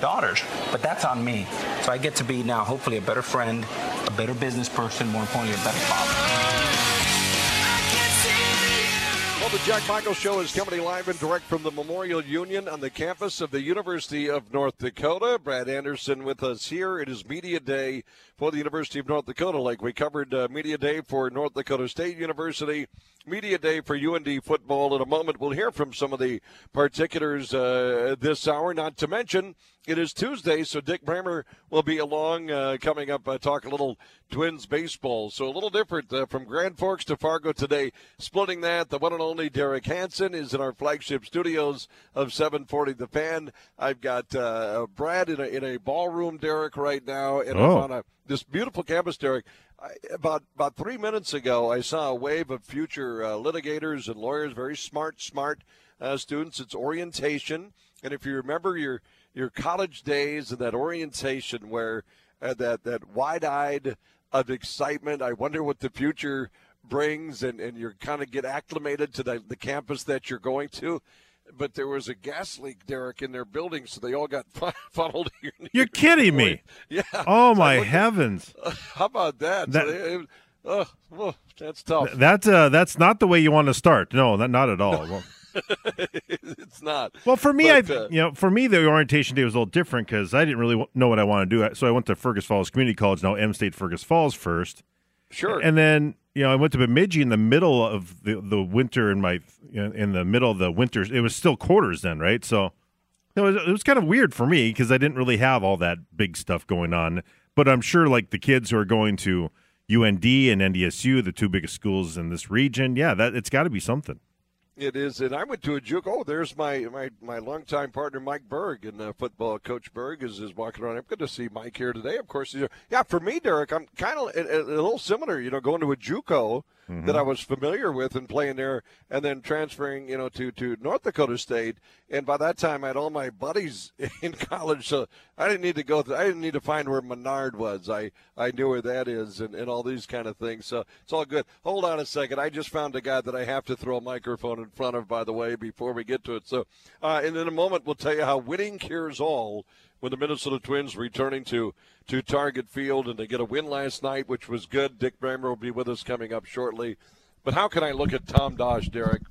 daughters. But that's on me. So I get to be now hopefully a better friend, a better business person, more importantly, a better father. Well, the Jack Michael Show is coming live and direct from the Memorial Union on the campus of the University of North Dakota. Brad Anderson with us here. It is Media Day for the University of North Dakota. Like we covered uh, Media Day for North Dakota State University, Media Day for UND football. In a moment, we'll hear from some of the particulars uh, this hour, not to mention it is Tuesday, so Dick Bremer will be along uh, coming up, uh, talk a little Twins baseball. So a little different uh, from Grand Forks to Fargo today. Splitting that, the one and only Derek Hansen is in our flagship studios of 740 The Fan. I've got uh, Brad in a, in a ballroom, Derek, right now, and Oh. On a, this beautiful campus, Derek. I, about about three minutes ago, I saw a wave of future uh, litigators and lawyers, very smart, smart uh, students. It's orientation, and if you remember your your college days and that orientation where uh, that that wide-eyed of excitement, I wonder what the future brings, and and you're kind of get acclimated to the the campus that you're going to. But there was a gas leak, Derek, in their building, so they all got funneled. You're kidding me. Yeah. Oh So my looked heavens. how about that? That- so they, it- oh, oh, that's tough. That's uh that's not the way you want to start. No, that, not at all. Well, it's not. well, for me, I uh, you know, for me the orientation day was a little different because I didn't really know what I wanted to do. So I went to Fergus Falls Community College, now M State Fergus Falls first, Sure. and then you know I went to Bemidji in the middle of the the winter in my in the middle of the winter. It was still quarters then, right? So it was, it was kind of weird for me because I didn't really have all that big stuff going on. But I'm sure like the kids who are going to UND and NDSU, the two biggest schools in this region, yeah, that it's got to be something. It is, and I went to a juke. Oh, there's my my my longtime partner Mike Berg and uh, football. Coach Berg is, is walking around. I'm good to see Mike here today. Of course, yeah. For me, Derek, I'm kind of a, a little similar. You know, going to a JUCO that I was familiar with and playing there, and then transferring, you know, to to North Dakota State. And by that time, I had all my buddies in college, so I didn't need to go. Th- I didn't need to find where Menard was. I I knew where that is, and, and all these kind of things. So it's all good. Hold on a second. I just found a guy that I have to throw a microphone in front of, by the way, before we get to it. So, uh, and in a moment, we'll tell you how winning cures all when the Minnesota Twins returning to to Target Field and they get a win last night, which was good. Dick Bremer will be with us coming up shortly. But how can I look at Tom Dosh, Derek,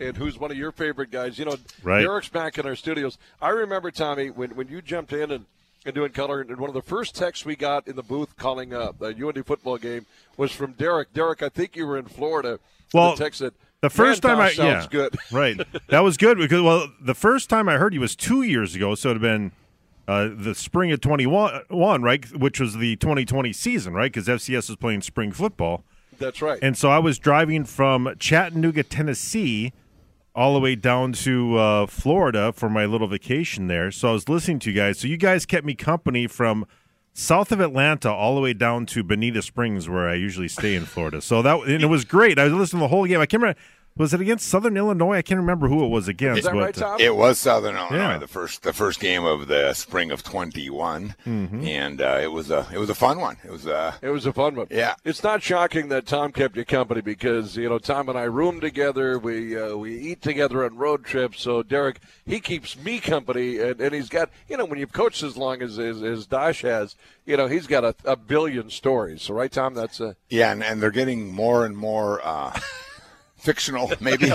and who's one of your favorite guys? You know, Right. Derek's back in our studios. I remember Tommy when when you jumped in and. And doing color, and one of the first texts we got in the booth calling up the UND football game was from Derek. Derek, I think you were in Florida. Well, the text said, The first "Man, time I sounds yeah, good. right. That was good because well, the first time I heard you was two years ago, so it'd have been uh, the spring of twenty one, right, which was the twenty twenty season, right? Because FCS was playing spring football, That's right. and so I was driving from Chattanooga, Tennessee, all the way down to uh, Florida for my little vacation there. So I was listening to you guys. So you guys kept me company from south of Atlanta all the way down to Bonita Springs, where I usually stay in Florida. So that and it was great. I was listening to the whole game. I can't remember. Was it against Southern Illinois? I can't remember who it was against. Is that but, right, Tom? It was Southern Illinois, Yeah. the first the first game of the spring of 21, Mm-hmm. and uh, it was a it was a fun one. It was uh, It was a fun one. Yeah. It's not shocking that Tom kept you company because you know Tom and I room together. We uh, we eat together on road trips. So Derek, he keeps me company, and, and he's got you know when you've coached as long as as, as Dosh has, you know he's got a, a billion stories. So right, Tom, that's a yeah, and, and they're getting more and more uh, fictional, maybe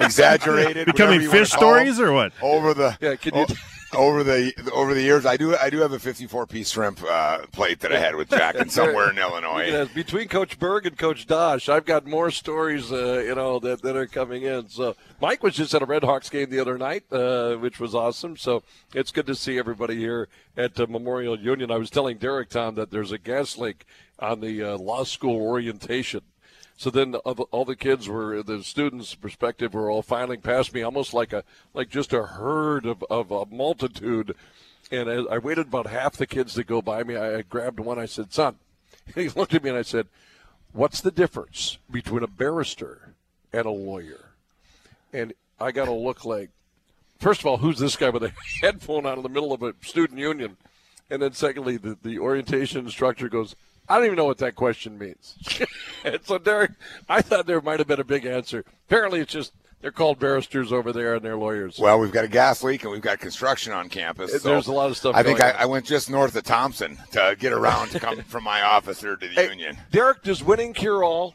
exaggerated, becoming whatever you wanna fish call 'em, stories or what? over the Yeah, can you- o- over the over the years. I do I do have a 54 piece shrimp uh, plate that I had with Jack and somewhere in Illinois. Yes, between Coach Berg and Coach Dosh, I've got more stories, uh, you know, that, that are coming in. So Mike was just at a Red Hawks game the other night, uh, which was awesome. So it's good to see everybody here at uh, Memorial Union. I was telling Derek Tom that there's a gas leak on the uh, law school orientation. So then the, all the- kids were the students' perspective were all filing past me, almost like a like just a herd of, of a multitude. And as I waited about half the kids to go by me. I, I grabbed one. I said, "Son," he looked at me and I said, "What's the difference between a barrister and a lawyer?" And I got a look like, first of all, who's this guy with a headphone on in the middle of a student union? And then secondly, the, the orientation instructor goes, I don't even know what that question means. and so, Derek, I thought there might have been a big answer. Apparently, it's just They're called barristers over there and they're lawyers. Well, we've got a gas leak and we've got construction on campus. So There's a lot of stuff I think going I. I went just north of Thompson to get around to come from my office here to the Hey, union. Derek, does winning cure all?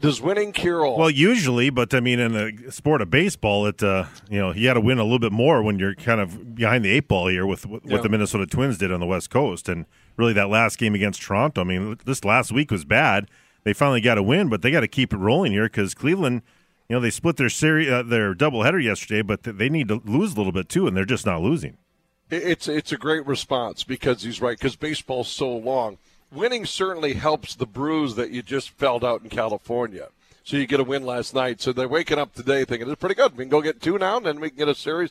Does winning cure all? Well, usually, but I mean, in the sport of baseball, it uh, you know you got to win a little bit more when you're kind of behind the eight ball here with with Yeah. what the Minnesota Twins did on the West Coast, and really that last game against Toronto. I mean, this last week was bad. They finally got a win, but they got to keep it rolling here because Cleveland, you know, they split their series, uh, their doubleheader yesterday, but th- they need to lose a little bit too, and they're just not losing. It's it's a great response because he's right because baseball's so long. Winning certainly helps the bruise that you just felt out in California. So you get a win last night. So they're waking up today thinking it's pretty good. We can go get two now, and then we can get a series.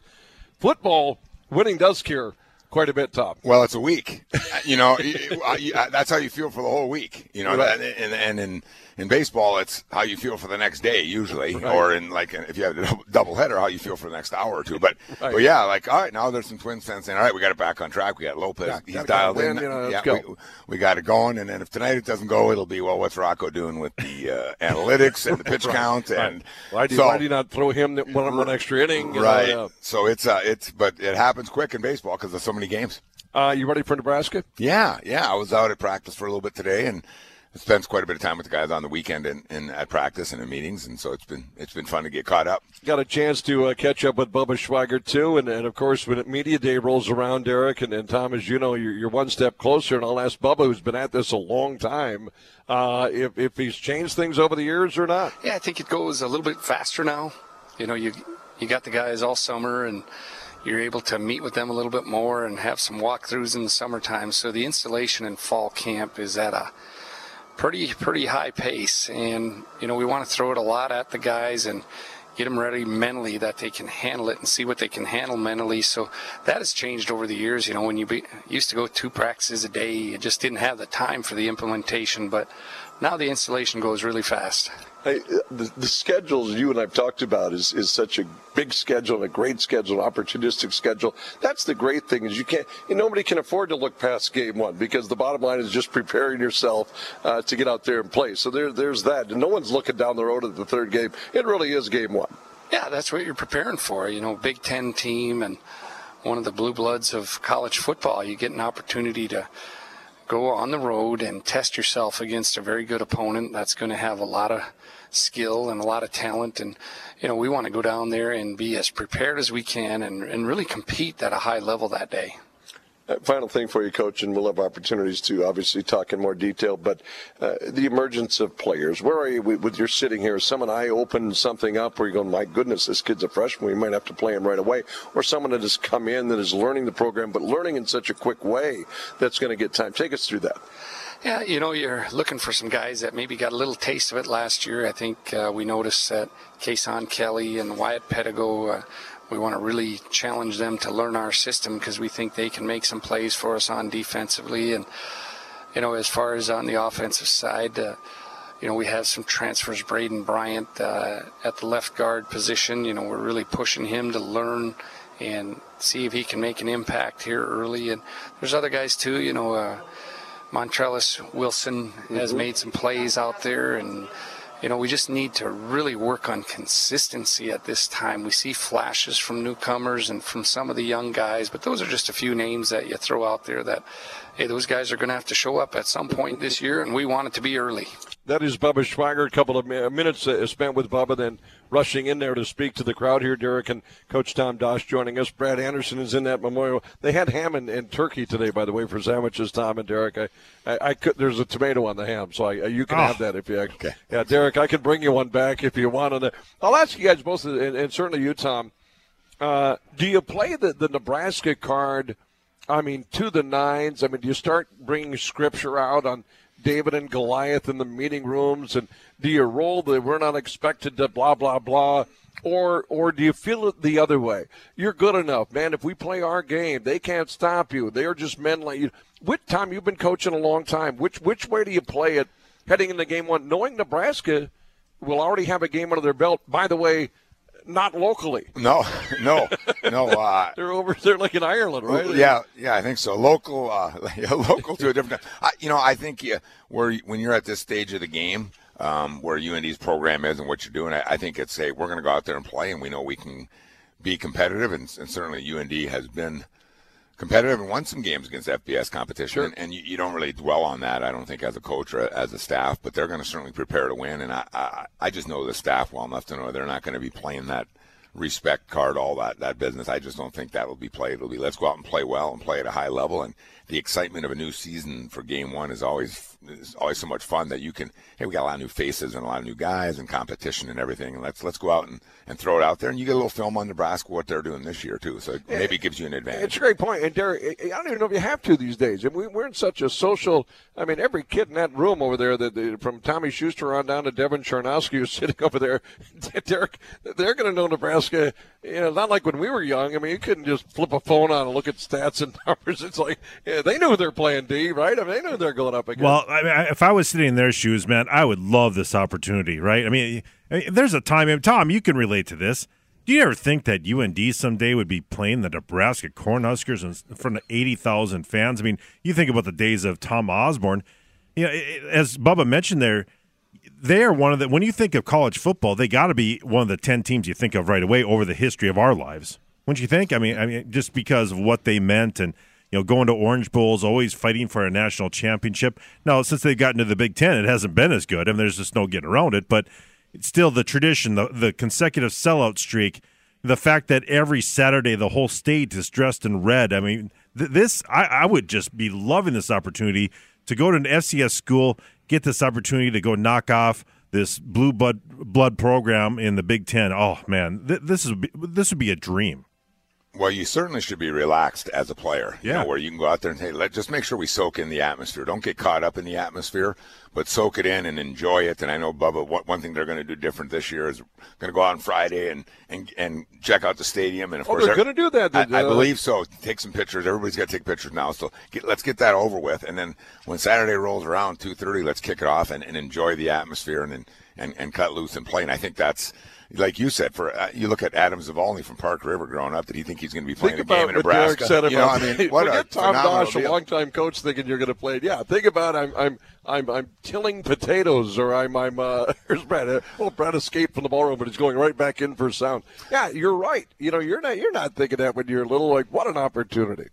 Football winning does cure quite a bit, Tom. Well, it's a week. you know, that's how you feel for the whole week. You know, Right. and, and in in baseball, it's how you feel for the next day usually, Right. or in like if you have a double header, how you feel for the next hour or two. But Right. but yeah, like all right, now there's some Twins fans saying, all right, we got it back on track. We got Lopez, Yeah, he's dialed win, in. you know, let's yeah, go. We, we got it going, and then if tonight it doesn't go, it'll be well, what's Rocco doing with the uh, analytics and the pitch count and Why do so- why do you not throw him one, one extra inning? Know, right. yeah. So it's uh, it's but it happens quick in baseball because there's so many games. Uh, you ready for Nebraska? Yeah, yeah. I was out at practice for a little bit today, and spent quite a bit of time with the guys on the weekend and, and at practice and in meetings, and so it's been it's been fun to get caught up. Got a chance to uh, catch up with Bubba Schweigert too, and, and of course when media day rolls around, Derek and, and Tom, as you know, you're, you're one step closer. And I'll ask Bubba, who's been at this a long time, uh, if if he's changed things over the years or not. Yeah, I think it goes a little bit faster now. You know, you you got the guys all summer and you're able to meet with them a little bit more and have some walkthroughs in the summertime. So the installation in fall camp is at a pretty pretty high pace, and you know we want to throw it a lot at the guys and get them ready mentally that they can handle it and see what they can handle mentally. So that has changed over the years. You know, when you be, used to go two practices a day, you just didn't have the time for the implementation, but now the installation goes really fast. The, the schedules you and I've talked about is, is such a big schedule and a great schedule, an opportunistic schedule. That's the great thing is you can't, and nobody can afford to look past game one because the bottom line is just preparing yourself uh, to get out there and play. So there, there's that. And no one's looking down the road at the third game. It really is game one. Yeah, that's what you're preparing for. You know, Big Ten team and one of the blue bloods of college football. You get an opportunity to go on the road and test yourself against a very good opponent that's going to have a lot of skill and a lot of talent. And, you know, we want to go down there and be as prepared as we can and, and really compete at a high level that day. Uh, Final thing for you, Coach, and we'll have opportunities to obviously talk in more detail. But uh, the emergence of players, where are you with, your sitting here? Is someone I opened something up where you're going, my goodness, this kid's a freshman, we might have to play him right away, or someone that has come in that is learning the program, but learning in such a quick way that's going to get time. Take us through that. Yeah, you know, you're looking for some guys that maybe got a little taste of it last year. I think uh, we noticed that Kason Kelly and Wyatt Pedigo, uh, we want to really challenge them to learn our system because we think they can make some plays for us on defensively. And, you know, as far as on the offensive side, uh, you know, we have some transfers. Braden Bryant uh, at the left guard position. You know, we're really pushing him to learn and see if he can make an impact here early. And there's other guys too. You know, uh, Montrellis Wilson has made some plays out there, and you know we just need to really work on consistency at this time. We see flashes from newcomers and from some of the young guys, but those are just a few names that you throw out there that hey, those guys are going to have to show up at some point this year, and we want it to be early. That is Bubba Schweigert. A couple of minutes uh, spent with Bubba, then rushing in there to speak to the crowd here. Derek and Coach Tom Dosh joining us. Brad Anderson is in that memorial. They had ham and, and turkey today, by the way, for sandwiches. Tom and Derek. I, I, I could. There's a tomato on the ham, so I, you can Oh. have that if you. Okay. Yeah, Derek, I can bring you one back if you want. And I'll ask you guys both, and, and certainly you, Tom. Uh, do you play the, the Nebraska card? I mean, to the nines. I mean, do you start bringing scripture out on David and Goliath in the meeting rooms, and do you roll the "we're not expected to blah blah blah," or or do you feel it the other way? You're good enough, man. If we play our game, they can't stop you. They are just men like you. Which Tom, you've been coaching a long time. Which which way do you play it heading into game one, knowing Nebraska will already have a game under their belt? By the way, not locally. No, no, no. Uh, They're over there like in Ireland, right? Yeah, yeah, I think so. Local, uh, local to a different. I, you know, I think yeah, where when you're at this stage of the game, um, where UND's program is and what you're doing. I, I think it's a we're going to go out there and play, and we know we can be competitive, and, and certainly UND has been competitive and won some games against FBS competition. Sure. And, and you, you, don't really dwell on that, I don't think, as a coach or as a staff, but they're going to certainly prepare to win. And I, I, I just know the staff well enough to know they're not going to be playing that respect card, all that, that business. I just don't think that will be played. It'll be let's go out and play well and play at a high level. And the excitement of a new season for game one is always is always so much fun that you can hey we got a lot of new faces and a lot of new guys and competition and everything. And let's let's go out and, and throw it out there. And you get a little film on Nebraska what they're doing this year too. So it maybe it gives you an advantage. It's a great point. And Derek I don't even know if you have to these days. And we, we're in such a social I mean every kid in that room over there that from Tommy Schuster on down to Devin Charnowski who's sitting over there Derek they're going to know Nebraska you know not like when we were young I mean you couldn't just flip a phone on and look at stats and numbers it's like yeah, they knew they're playing D right I mean they knew they're going up against well I mean, if I was sitting in their shoes, man, I would love this opportunity, right? I mean, there's a time, Tom, you can relate to this. Do you ever think that UND someday would be playing the Nebraska Cornhuskers in front of 80,000 fans? I mean, you think about the days of Tom Osborne. You know, as Bubba mentioned there, they are one of the, when you think of college football, they got to be one of the 10 teams you think of right away over the history of our lives. Wouldn't you think? I mean, I mean, just because of what they meant and – you know, going to Orange Bowls, always fighting for a national championship. Now, since they've gotten to the Big Ten, it hasn't been as good. I mean, there's just no getting around it. But still the tradition, the, the consecutive sellout streak, the fact that every Saturday the whole state is dressed in red. I mean, th- this, I, I would just be loving this opportunity to go to an FCS school, get this opportunity to go knock off this blue blood blood program in the Big Ten. Oh man, th- this is this would be a dream. Well, you certainly should be relaxed as a player. Yeah. You know, where you can go out there and say, let just make sure we soak in the atmosphere. Don't get caught up in the atmosphere, but soak it in and enjoy it. And I know Bubba, what, one thing they're going to do different this year is going to go out on Friday and, and and check out the stadium. And of oh, course, they're going to do that. I, I, uh, believe so. Take some pictures. Everybody's got to take pictures now. So get, let's get that over with. And then when Saturday rolls around, two thirty, let's kick it off and, and enjoy the atmosphere and, and and cut loose and play. And I think that's like you said, for uh, you look at Adam Zavalny from Park River growing up, did he think he's going to be playing think a game in Nebraska? Derek you know, I mean, what a Tom Dosh, a longtime coach, thinking you're going to play. Yeah, think about I'm I'm I'm I'm tilling potatoes, or I'm I'm uh, here's Brad. Oh, Brad escaped from the ballroom, but he's going right back in for sound. Yeah, you're right. You know, you're not you're not thinking that when you're little. Like, what an opportunity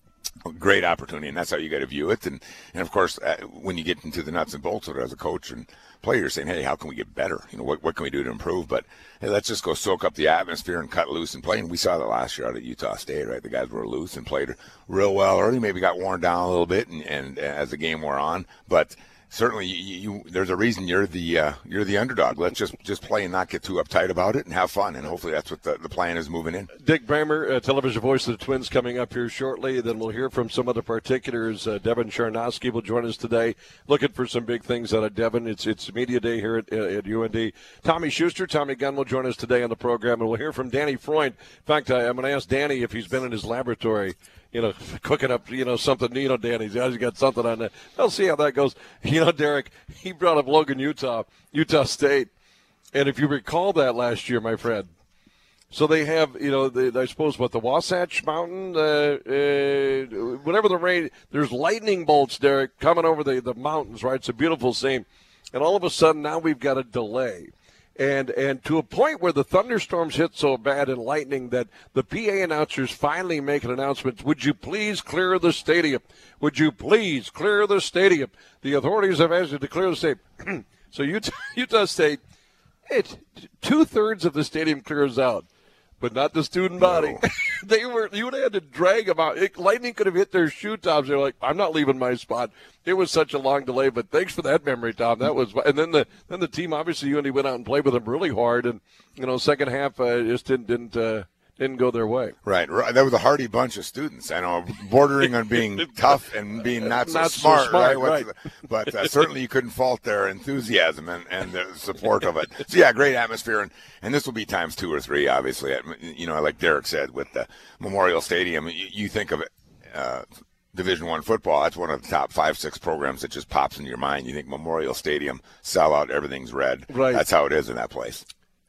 great opportunity, and that's how you got to view it. And and of course, uh, when you get into the nuts and bolts of it as a coach and player, saying, hey, how can we get better? You know, what what can we do to improve? But hey, let's just go soak up the atmosphere and cut loose and play. And we saw that last year out at Utah State, right? The guys were loose and played real well early. Maybe got worn down a little bit, and, and as the game wore on, but certainly you, you, there's a reason you're the uh, you're the underdog. Let's just just play and not get too uptight about it and have fun. And hopefully that's what the, the plan is moving in. Dick Bremer, uh, television voice of the Twins, coming up here shortly. Then we'll hear from some of the particulars. Uh, Devin Charnowski will join us today, looking for some big things out of Devin. It's it's media day here at, uh, at UND. Tommy Schuster, Tommy Gunn will join us today on the program, and we'll hear from Danny Freund. In fact, I, I'm going to ask Danny if he's been in his laboratory you know, cooking up, you know, something. You know, Danny's he's got something on there. I'll see how that goes. You know, Derek, he brought up Logan, Utah, Utah State, and if you recall that last year, my friend. So they have, you know, the, I suppose what the Wasatch Mountain, uh, uh, whatever the rain. There's lightning bolts, Derek, coming over the the mountains. Right, it's a beautiful scene, and all of a sudden now we've got a delay and and to a point where the thunderstorms hit so bad and lightning that the PA announcers finally make an announcement. Would you please clear the stadium? Would you please clear the stadium? The authorities have asked you to clear the stadium. so Utah, Utah State, it two thirds of the stadium clears out but not the student body. No. they were you would have had to drag them out. It, lightning could have hit their shoe tops. They're like, I'm not leaving my spot. It was such a long delay, but thanks for that memory, Tom. That was, and then the then the team obviously you and he went out and played with them really hard, and you know second half uh, just didn't didn't. Uh, didn't go their way. Right, right. That was a hardy bunch of students. I know, bordering on being tough and being not so not smart, so smart right? right. But uh, certainly you couldn't fault their enthusiasm and, and the support of it. So yeah, great atmosphere, and, and this will be times two or three, obviously. You know, like Derek said, with the Memorial Stadium, you, you think of it. Uh, Division One football. That's one of the top five, six programs that just pops into your mind. You think Memorial Stadium, sell out, everything's red. Right. That's how it is in that place.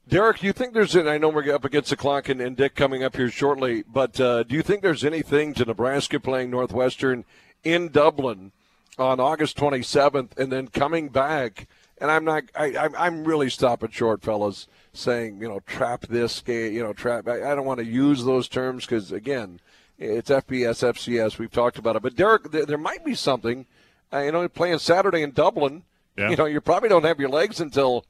Derek, do you think there's, and I know we're up against the clock and, and Dick coming up here shortly, but uh, do you think there's anything to Nebraska playing Northwestern in Dublin on August 27th and then coming back and I'm not. I, I'm, I'm really stopping short, fellas, saying you know trap this game. You know trap. I, I don't want to use those terms because again, it's FBS, FCS. We've talked about it, but Derek, there, there might be something. Uh, you know, playing Saturday in Dublin. Yeah. You know, you probably don't have your legs until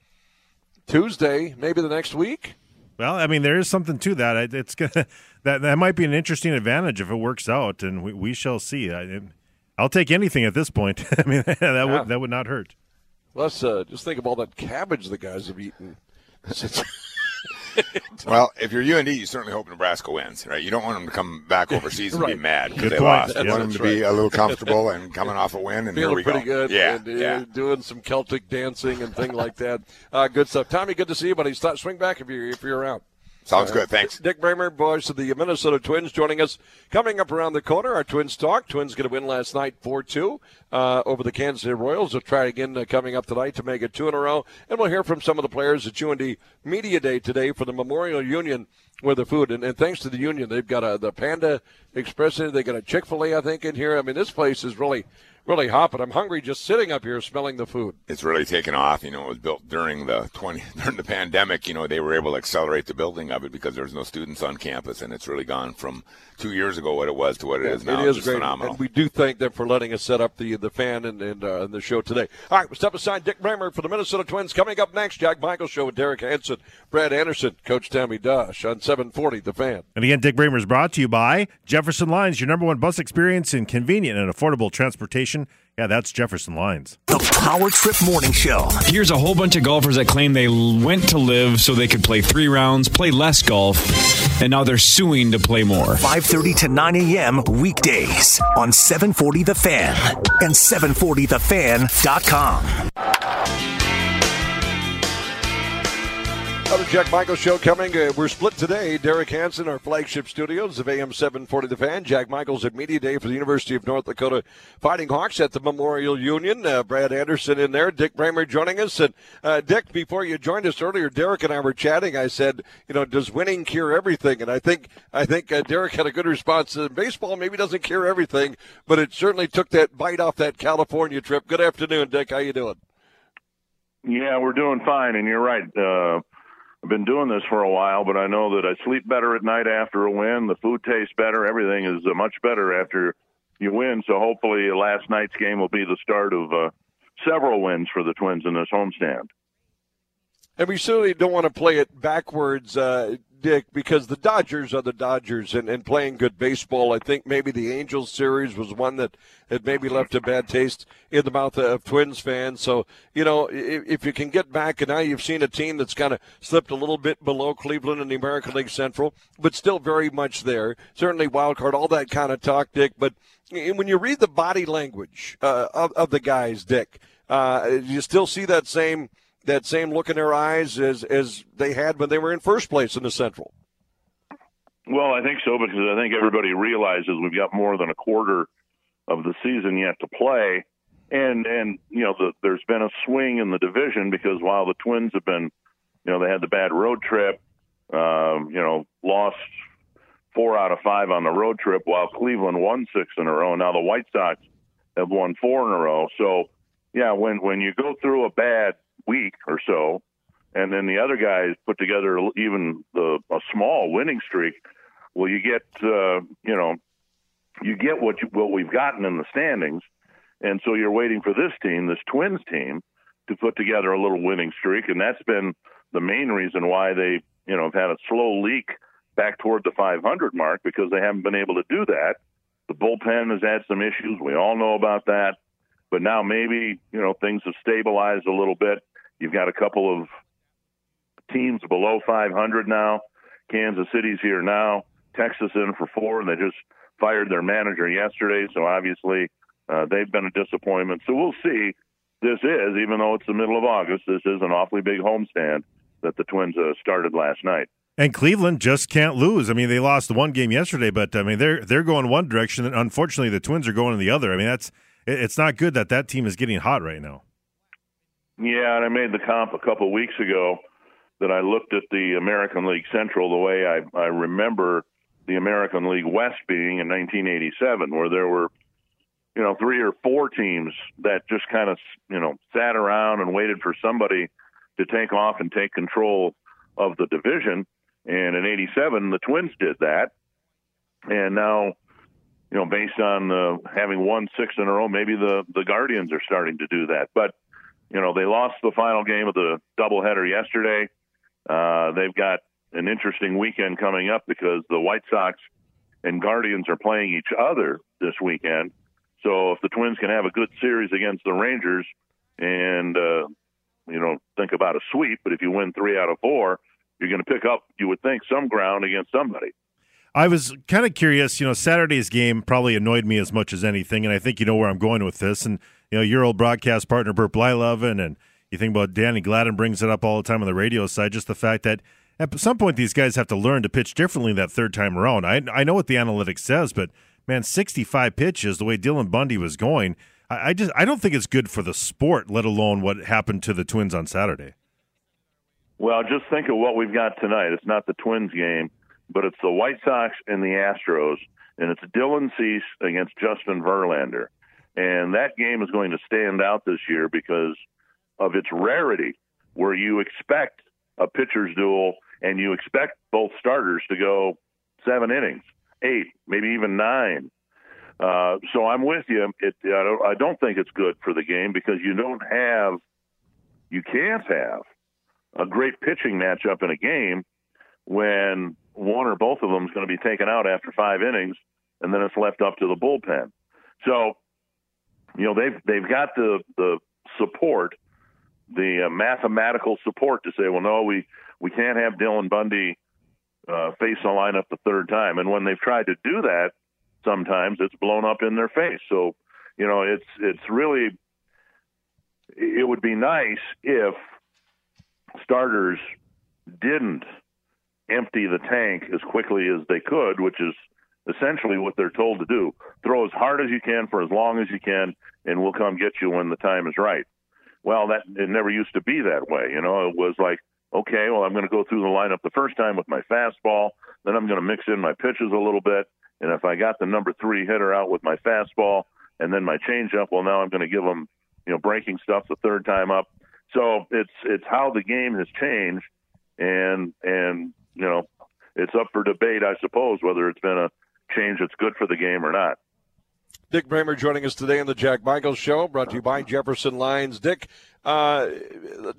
Tuesday, maybe the next week. Well, I mean, there is something to that. It's gonna that that might be an interesting advantage if it works out, and we, we shall see. I, I'll take anything at this point. I mean, that Yeah. would that would not hurt. Let's uh, just think of all that cabbage the guys have eaten. Well, if you're UND, you certainly hope Nebraska wins, right? You don't want them to come back overseas and Right. be mad because they point. lost. That's- you want them to that's be a little comfortable and coming off a win, and here Feeling we pretty go. good. Yeah, and, uh, yeah. Doing some Celtic dancing and thing like that. Uh, good stuff. Tommy, good to see you, buddy. Stop, swing back if you're if you're around. Sounds good. Thanks. Dick Bremer, voice of the Minnesota Twins, joining us. Coming up around the corner, our Twins talk. Twins going to win last night 4 2 uh, over the Kansas City Royals. They'll try again uh, coming up tonight to make it two in a row. And we'll hear from some of the players at UND Media Day today for the Memorial Union with the food. And, and thanks to the union, they've got a, the Panda Express, in, they got a Chick fil A, I think, in here. I mean, this place is really, really hopping. I'm hungry just sitting up here smelling the food. It's really taken off. You know, it was built during the 20 during the pandemic. You know, they were able to accelerate the building of it because there's no students on campus, and it's really gone from two years ago what it was to what it is now. It is It's great, phenomenal. and we do thank them for letting us set up the the fan and and, uh, and the show today. All right, we'll step aside. Dick Bremer for the Minnesota Twins coming up next. Jack Michael show with Derek Hansen, Brad Anderson, Coach Tommy Dosh on 740 The Fan. And again, Dick Bremer is brought to you by Jefferson Lines, your number one bus experience in convenient and affordable transportation. Yeah, that's Jefferson Lines. The Power Trip Morning Show. Here's a whole bunch of golfers that claim they went to live so they could play three rounds, play less golf, and now they're suing to play more. 5:30 to 9 a.m. weekdays on 740 The Fan and 740thefan.com. Another Jack Michael show coming. Uh, we're split today. Derek Hansen, our flagship studios of AM 740 The Fan. Jack Michaels at Media Day for the University of North Dakota Fighting Hawks at the Memorial Union. Uh, Brad Anderson in there. Dick Bremer joining us. And uh, Dick, before you joined us earlier, Derek and I were chatting. I said, you know, does winning cure everything? And I think I think uh, Derek had a good response. Uh, baseball maybe doesn't cure everything, but it certainly took that bite off that California trip. Good afternoon, Dick. How you doing? Yeah, we're doing fine, and you're right. I've been doing this for a while, but I know that I sleep better at night after a win. The food tastes better. Everything is uh, much better after you win. So hopefully, last night's game will be the start of uh, several wins for the Twins in this homestand. And we certainly don't want to play it backwards, uh, Dick, because the Dodgers are the Dodgers and, and playing good baseball. I think maybe the Angels series was one that had maybe left a bad taste in the mouth of Twins fans. So, you know, if, if you can get back, and now you've seen a team that's kind of slipped a little bit below Cleveland in the American League Central, but still very much there. Certainly wild card, all that kind of talk, Dick. But when you read the body language uh, of, of the guys, Dick, uh, you still see that same that same look in their eyes as as they had when they were in first place in the Central. Well, I think so because I think everybody realizes we've got more than a quarter of the season yet to play, and and you know the, there's been a swing in the division because while the Twins have been, you know, they had the bad road trip, um, you know, lost four out of five on the road trip, while Cleveland won six in a row. Now the White Sox have won four in a row. So yeah, when when you go through a bad week or so, and then the other guys put together even the a small winning streak. Well, you get uh, you know you get what you, what we've gotten in the standings, and so you're waiting for this team, this Twins team, to put together a little winning streak, and that's been the main reason why they you know have had a slow leak back toward the 500 mark because they haven't been able to do that. The bullpen has had some issues. We all know about that. But now maybe, you know, things have stabilized a little bit. You've got a couple of teams below 500 now. Kansas City's here now. Texas in for four, and they just fired their manager yesterday. So obviously, uh, they've been a disappointment. So we'll see. This is, even though it's the middle of August, this is an awfully big homestand that the Twins uh, started last night. And Cleveland just can't lose. I mean, they lost one game yesterday, but I mean they're they're going one direction, and unfortunately the Twins are going in the other. I mean that's it's not good that that team is getting hot right now. Yeah, and I made the comp a couple weeks ago that I looked at the American League Central the way I, I remember the American League West being in 1987, where there were, you know, know, three or four teams that just kind of, you know, sat around and waited for somebody to take off and take control of the division. And in 87, the Twins did that. And now, you know, based on uh, having won six in a row, maybe the, the Guardians are starting to do that. But, you know, they lost the final game of the doubleheader yesterday. Uh, they've got an interesting weekend coming up because the White Sox and Guardians are playing each other this weekend. So if the Twins can have a good series against the Rangers and, uh, you know, think about a sweep, but if you win three out of four, you're going to pick up, you would think, some ground against somebody. I was kind of curious. You know, Saturday's game probably annoyed me as much as anything, and I think you know where I'm going with this. And you know, your old broadcast partner Burt Blyleven, and you think about Danny Gladden brings it up all the time on the radio side. Just the fact that at some point these guys have to learn to pitch differently that third time around. I I know what the analytics says, but man, 65 pitches the way Dylan Bundy was going. I, I just I don't think it's good for the sport, let alone what happened to the Twins on Saturday. Well, just think of what we've got tonight. It's not the Twins game, but it's the White Sox and the Astros, and it's Dylan Cease against Justin Verlander. And that game is going to stand out this year because of its rarity, where you expect a pitcher's duel and you expect both starters to go seven innings, eight, maybe even nine. Uh, so I'm with you. It, I, don't, I don't think it's good for the game because you don't have, you can't have a great pitching matchup in a game when one or both of them is going to be taken out after five innings, and then it's left up to the bullpen. So, you know, they've they've got the the support, the uh, mathematical support to say, well, no, we we can't have Dylan Bundy uh, face the lineup the third time. And when they've tried to do that, sometimes it's blown up in their face. So, you know, it's it's really it would be nice if starters didn't empty the tank as quickly as they could, which is essentially what they're told to do. Throw as hard as you can for as long as you can, and we'll come get you when the time is right. Well, that it never used to be that way. You know, it was like, okay, well, I'm going to go through the lineup the first time with my fastball, then I'm going to mix in my pitches a little bit, and if I got the number three hitter out with my fastball and then my changeup, well, now I'm going to give them, you know, breaking stuff the third time up. So it's it's how the game has changed, and and you know it's up for debate, I suppose, whether it's been a change that's good for the game or not. Dick Bremer joining us today on the Jack Michaels Show, brought to you by Jefferson Lines. Dick, uh,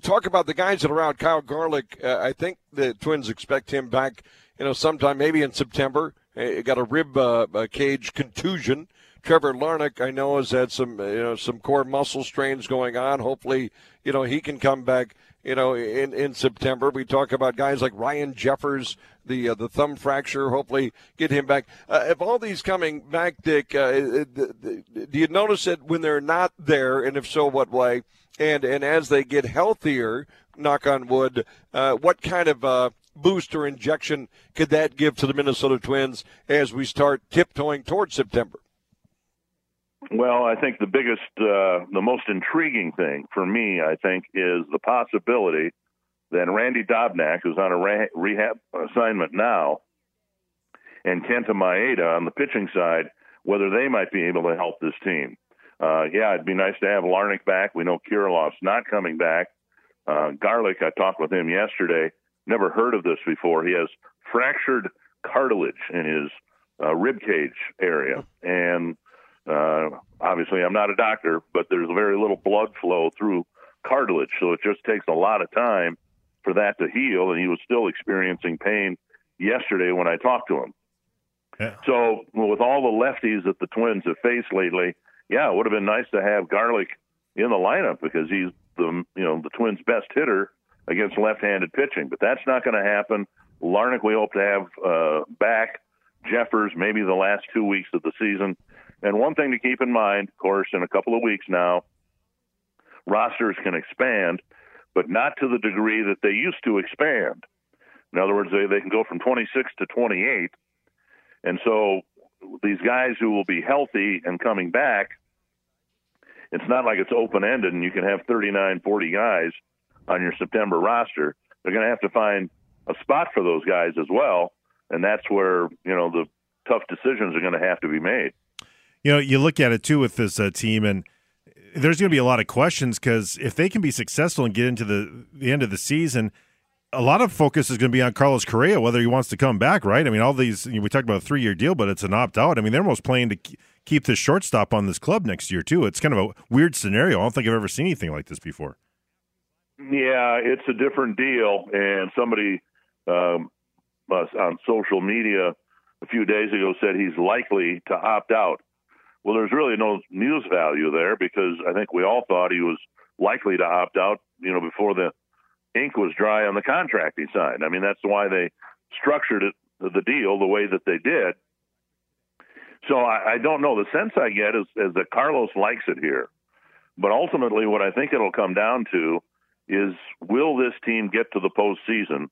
talk about the guys that are out. Kyle Garlick, uh, I think the Twins expect him back, you know, sometime maybe in September. He got a rib uh, cage contusion. Trevor Larnach, I know, has had some you know some core muscle strains going on. Hopefully, you know he can come back. You know, in, in September, we talk about guys like Ryan Jeffers, the uh, the thumb fracture. Hopefully, get him back. Uh, if all these coming back, Dick, uh, do you notice it when they're not there, and if so, what way? And and as they get healthier, knock on wood, uh, what kind of uh, boost or injection could that give to the Minnesota Twins as we start tiptoeing towards September? Well, I think the biggest, uh, the most intriguing thing for me, I think, is the possibility that Randy Dobnak, who's on a rehab assignment now, and Kenta Maeda on the pitching side, whether they might be able to help this team. Uh, yeah, it'd be nice to have Larnach back. We know Kirilloff's not coming back. Uh, Garlick, I talked with him yesterday. Never heard of this before. He has fractured cartilage in his uh, rib cage area, and uh, obviously, I'm not a doctor, but there's very little blood flow through cartilage, so it just takes a lot of time for that to heal. And he was still experiencing pain yesterday when I talked to him. Yeah. So, with all the lefties that the Twins have faced lately, yeah, it would have been nice to have Garlick in the lineup because he's the you know the Twins' best hitter against left-handed pitching. But that's not going to happen. Larnach, we hope to have uh, back. Jeffers, maybe the last two weeks of the season. And one thing to keep in mind, of course, in a couple of weeks now, rosters can expand, but not to the degree that they used to expand. In other words, they, they can go from 26 to 28. And so these guys who will be healthy and coming back, it's not like it's open ended and you can have 39, 40 guys on your September roster. They're going to have to find a spot for those guys as well. And that's where, you know, the tough decisions are going to have to be made. You know, you look at it too with this uh, team, and there's going to be a lot of questions because if they can be successful and get into the the end of the season, a lot of focus is going to be on Carlos Correa whether he wants to come back. Right? I mean, all these you know, we talked about a three year deal, but it's an opt out. I mean, they're almost playing to keep this shortstop on this club next year too. It's kind of a weird scenario. I don't think I've ever seen anything like this before. Yeah, it's a different deal, and somebody um, on social media a few days ago said he's likely to opt out. Well, there's really no news value there because I think we all thought he was likely to opt out, you know, before the ink was dry on the contract he signed. I mean, that's why they structured it, the deal the way that they did. So I, I don't know. The sense I get is, is that Carlos likes it here. But ultimately, what I think it'll come down to is will this team get to the postseason?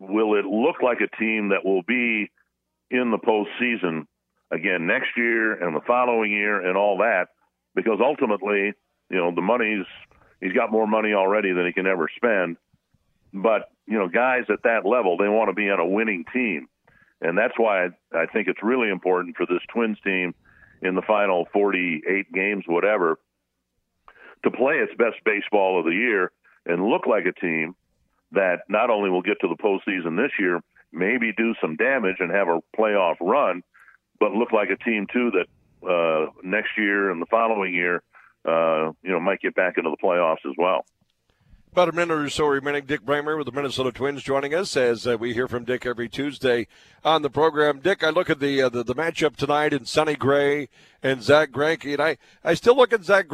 Will it look like a team that will be in the postseason again next year and the following year and all that because ultimately, you know, the money's he's got more money already than he can ever spend. But, you know, guys at that level, they want to be on a winning team. And that's why I, I think it's really important for this Twins team in the final 48 games, whatever, to play its best baseball of the year and look like a team that not only will get to the postseason this year, maybe do some damage and have a playoff run, but look like a team too that uh, next year and the following year, uh, you know, might get back into the playoffs as well. About a minute or so remaining. Dick Bremer with the Minnesota Twins joining us as uh, we hear from Dick every Tuesday on the program. Dick, I look at the, uh, the the matchup tonight in Sonny Gray and Zack Greinke, and I, I still look at Zack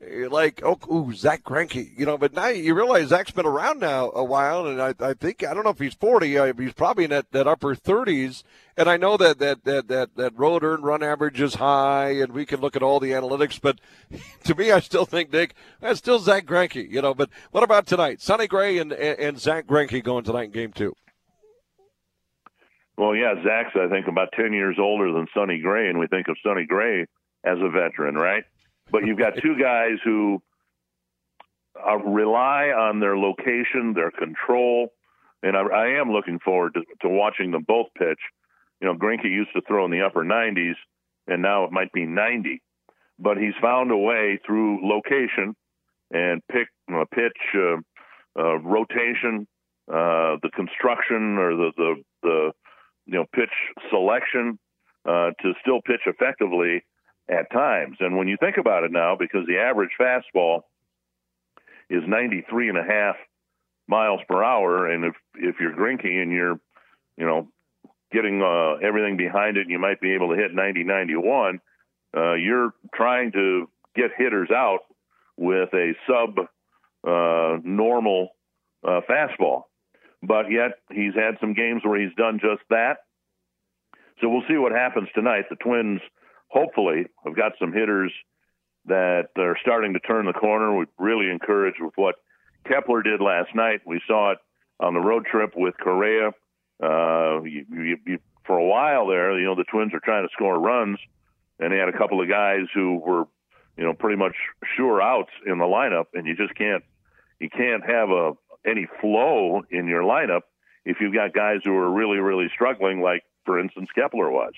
Greinke like, oh, ooh, Zack Greinke, you know, but now you realize Zack's been around now a while, and I, I think, I don't know if he's 40, uh, he's probably in that, that upper 30s, and I know that, that, that, that, that road earned run average is high, and we can look at all the analytics, but to me, I still think, Nick, that's still Zack Greinke, you know, but what about tonight? Sonny Gray and, and, and Zack Greinke going tonight in game two. Well, yeah, Zack's, I think, about 10 years older than Sonny Gray, and we think of Sonny Gray as a veteran, right? But you've got two guys who uh, rely on their location, their control, and I, I am looking forward to, to watching them both pitch. You know, Greinke used to throw in the upper 90s, and now it might be 90. But he's found a way through location and pick uh, pitch uh, uh, rotation, uh, the construction or the the, the you know pitch selection uh, to still pitch effectively at times. And when you think about it now, because the average fastball is 93 and a half miles per hour, and if if you're Greinke and you're, you know, getting uh, everything behind it, you might be able to hit 90, 91. Uh, you're trying to get hitters out with a sub uh, normal uh, fastball, but yet he's had some games where he's done just that. So we'll see what happens tonight. The Twins hopefully have got some hitters that are starting to turn the corner. We're really encouraged with what Kepler did last night. We saw it on the road trip with Correa. Uh, you, you, you, for a while there, you know, the Twins are trying to score runs, and they had a couple of guys who were, you know, pretty much sure outs in the lineup, and you just can't, you can't have a any flow in your lineup if you've got guys who are really, really struggling, like for instance Kepler was.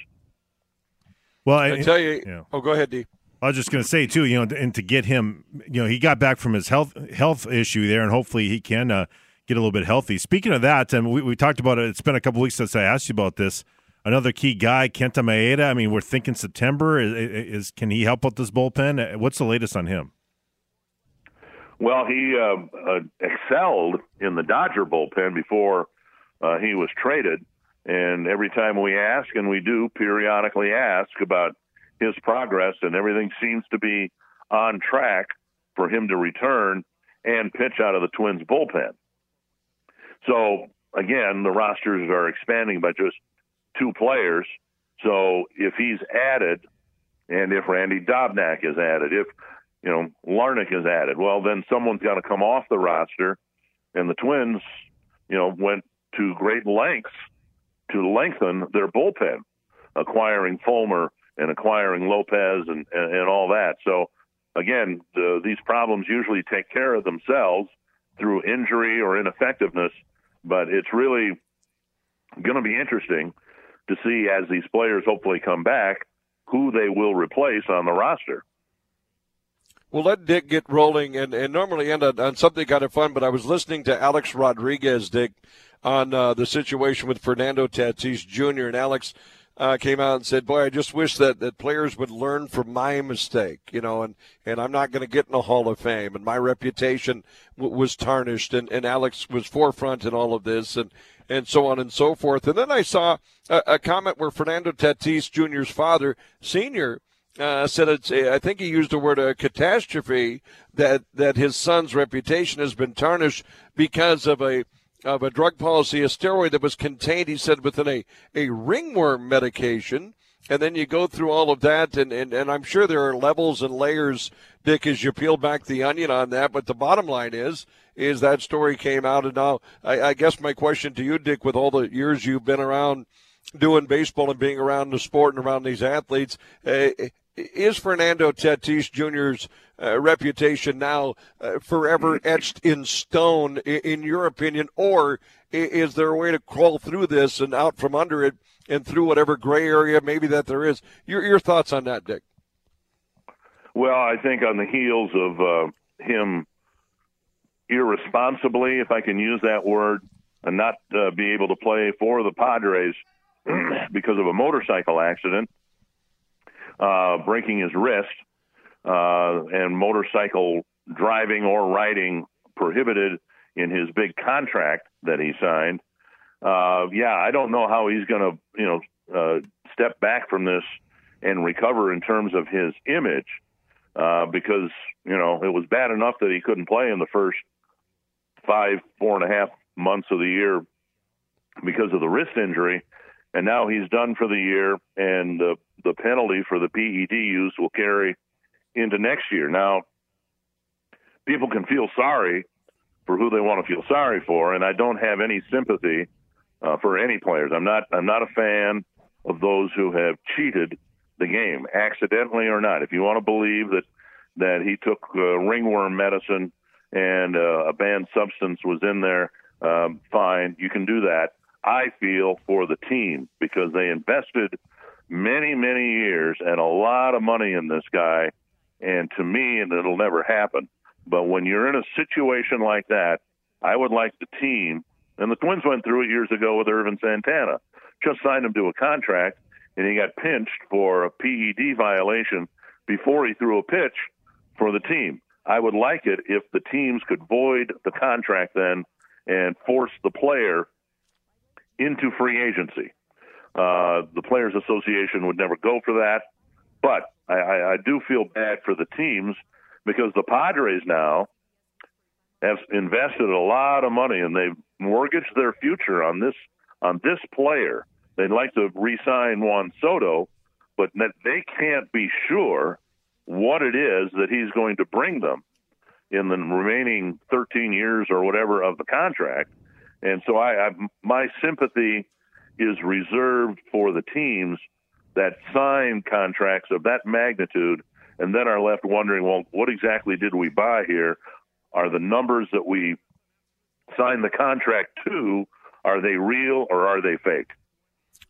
Well, I, I tell you, yeah. oh, go ahead, D. I was just going to say too, you know, and to get him, you know, he got back from his health health issue there, and hopefully he can uh, get a little bit healthy. Speaking of that, and we, we talked about it. It's been a couple weeks since I asked you about this. Another key guy, Kenta Maeda. I mean, we're thinking September. Is, is can he help with this bullpen? What's the latest on him? Well, he uh, uh, excelled in the Dodger bullpen before uh, he was traded. And every time we ask, and we do periodically ask about his progress, and everything seems to be on track for him to return and pitch out of the Twins bullpen. So again, the rosters are expanding by just two players. So if he's added, and if Randy Dobnak is added, if you know Larnach is added, well then someone's got to come off the roster, and the Twins, you know, went to great lengths to lengthen their bullpen, acquiring Fulmer and acquiring Lopez and, and, and all that. So, again, the, these problems usually take care of themselves through injury or ineffectiveness, but it's really going to be interesting to see as these players hopefully come back who they will replace on the roster. We'll let Dick get rolling and, and normally end on, on something kind of fun, but I was listening to Alex Rodriguez, Dick, on uh, the situation with Fernando Tatis Jr. And Alex uh, came out and said, "Boy, I just wish that, that players would learn from my mistake, you know, and, and I'm not going to get in the Hall of Fame, and my reputation w- was tarnished." And, and Alex was forefront in all of this, and and so on and so forth. And then I saw a, a comment where Fernando Tatis Jr.'s father, senior, uh, said it's. I think he used the word a catastrophe that that his son's reputation has been tarnished because of a of a drug policy, a steroid that was contained. He said within a a ringworm medication. And then you go through all of that, and, and, and I'm sure there are levels and layers, Dick, as you peel back the onion on that. But the bottom line is, is that story came out, and now I, I guess my question to you, Dick, with all the years you've been around doing baseball and being around the sport and around these athletes, uh, is Fernando Tatis Jr.'s uh, reputation now uh, forever etched in stone, in, in, your opinion, or is there a way to crawl through this and out from under it and through whatever gray area maybe that there is? Your, your thoughts on that, Dick? Well, I think on the heels of uh, him irresponsibly, if I can use that word, and not uh, be able to play for the Padres because of a motorcycle accident, uh, breaking his wrist, uh, and motorcycle driving or riding prohibited in his big contract that he signed. Uh, yeah, I don't know how he's going to, you know, uh, step back from this and recover in terms of his image, uh, because you know it was bad enough that he couldn't play in the first five, four and a half months of the year because of the wrist injury, and now he's done for the year, and uh, the penalty for the PED use will carry into next year. Now, people can feel sorry for who they want to feel sorry for, and I don't have any sympathy uh, for any players. I'm not. I'm not a fan of those who have cheated the game, accidentally or not. If you want to believe that that he took uh, ringworm medicine and uh, a banned substance was in there, um, fine, you can do that. I feel for the team because they invested many, many years and a lot of money in this guy. And to me, and it'll never happen. But when you're in a situation like that, I would like the team, and the Twins went through it years ago with Ervin Santana, just signed him to a contract, and he got pinched for a PED violation before he threw a pitch for the team. I would like it if the teams could void the contract then and force the player into free agency. Uh, the Players Association would never go for that, but I, I, I do feel bad for the teams because the Padres now have invested a lot of money and they've mortgaged their future on this on this player. They'd like to re-sign Juan Soto, but they can't be sure what it is that he's going to bring them in the remaining 13 years or whatever of the contract. And so I, I my sympathy is reserved for the teams that sign contracts of that magnitude and then are left wondering, well, what exactly did we buy here? Are the numbers that we signed the contract to, are they real or are they fake?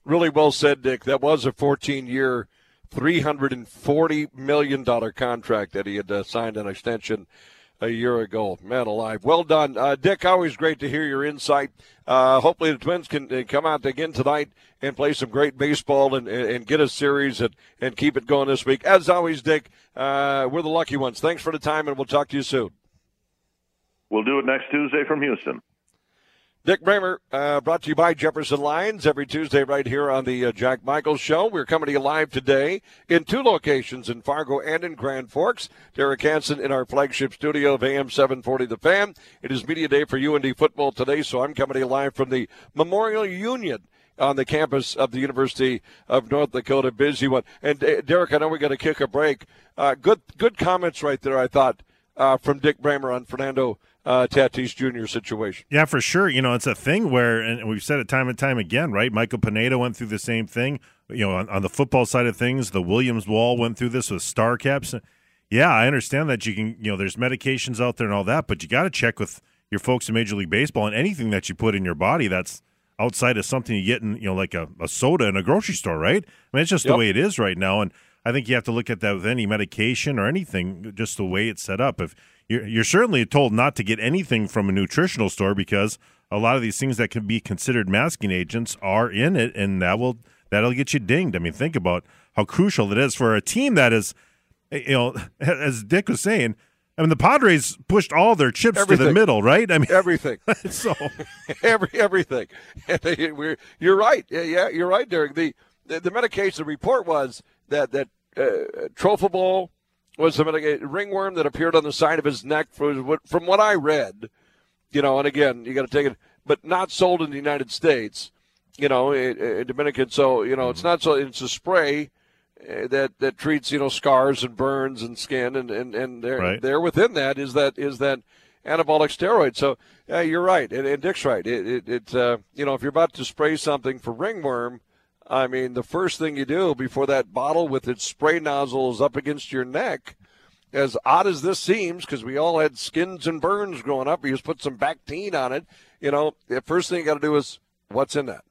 Really well said, Dick. That was a 14 year, $340 million contract that he had uh, signed an extension a year ago. Man alive. Well done. Uh, Dick, always great to hear your insight. Uh, hopefully the Twins can uh, come out again tonight and play some great baseball and, and get a series and, and keep it going this week. As always, Dick, uh, we're the lucky ones. Thanks for the time, and we'll talk to you soon. We'll do it next Tuesday from Houston. Dick Bremer, uh, brought to you by Jefferson Lines every Tuesday right here on the uh, Jack Michaels Show. We're coming to you live today in two locations in Fargo and in Grand Forks. Derek Hansen in our flagship studio of AM 740 The Fan. It is Media Day for UND football today, so I'm coming to you live from the Memorial Union on the campus of the University of North Dakota. Busy one. And uh, Derek, I know we got to kick a break. Uh, good, good comments right there. I thought uh, from Dick Bremer on Fernando uh, Tatis Jr. situation. Yeah, for sure. You know, it's a thing where, and we've said it time and time again, right? Michael Pineda went through the same thing. You know, on, on the football side of things, the Williams Wall went through this with star caps. Yeah, I understand that you can, you know, there's medications out there and all that, but you got to check with your folks in Major League Baseball and anything that you put in your body that's outside of something you get in, you know, like a, a soda in a grocery store, right? I mean, it's just yep. the way it is right now. And I think you have to look at that with any medication or anything, just the way it's set up. If you're, you're certainly told not to get anything from a nutritional store because a lot of these things that can be considered masking agents are in it, and that will that'll get you dinged. I mean, think about how crucial it is for a team that is, you know, as Dick was saying. I mean, the Padres pushed all their chips Everything. to the middle, right? I mean, everything. so Every everything. You're right. Yeah, you're right, Derek. The the, the medication report was that that uh, Trophobol was medica- ringworm that appeared on the side of his neck. From what, from what I read, you know, and again, you got to take it, but not sold in the United States. You know, in, in Dominican. So you know, it's not so. It's a spray. uh, That, that treats you know scars and burns and skin and and and there Right. there within that is that is that anabolic steroid. So yeah, you're right, and, and Dick's right. It, it, it uh, you know, if you're about to spray something for ringworm, I mean, the first thing you do before that bottle with its spray nozzle is up against your neck, as odd as this seems, because we all had skins and burns growing up, you just put some Bactine on it. You know, the first thing you got to do is what's in that.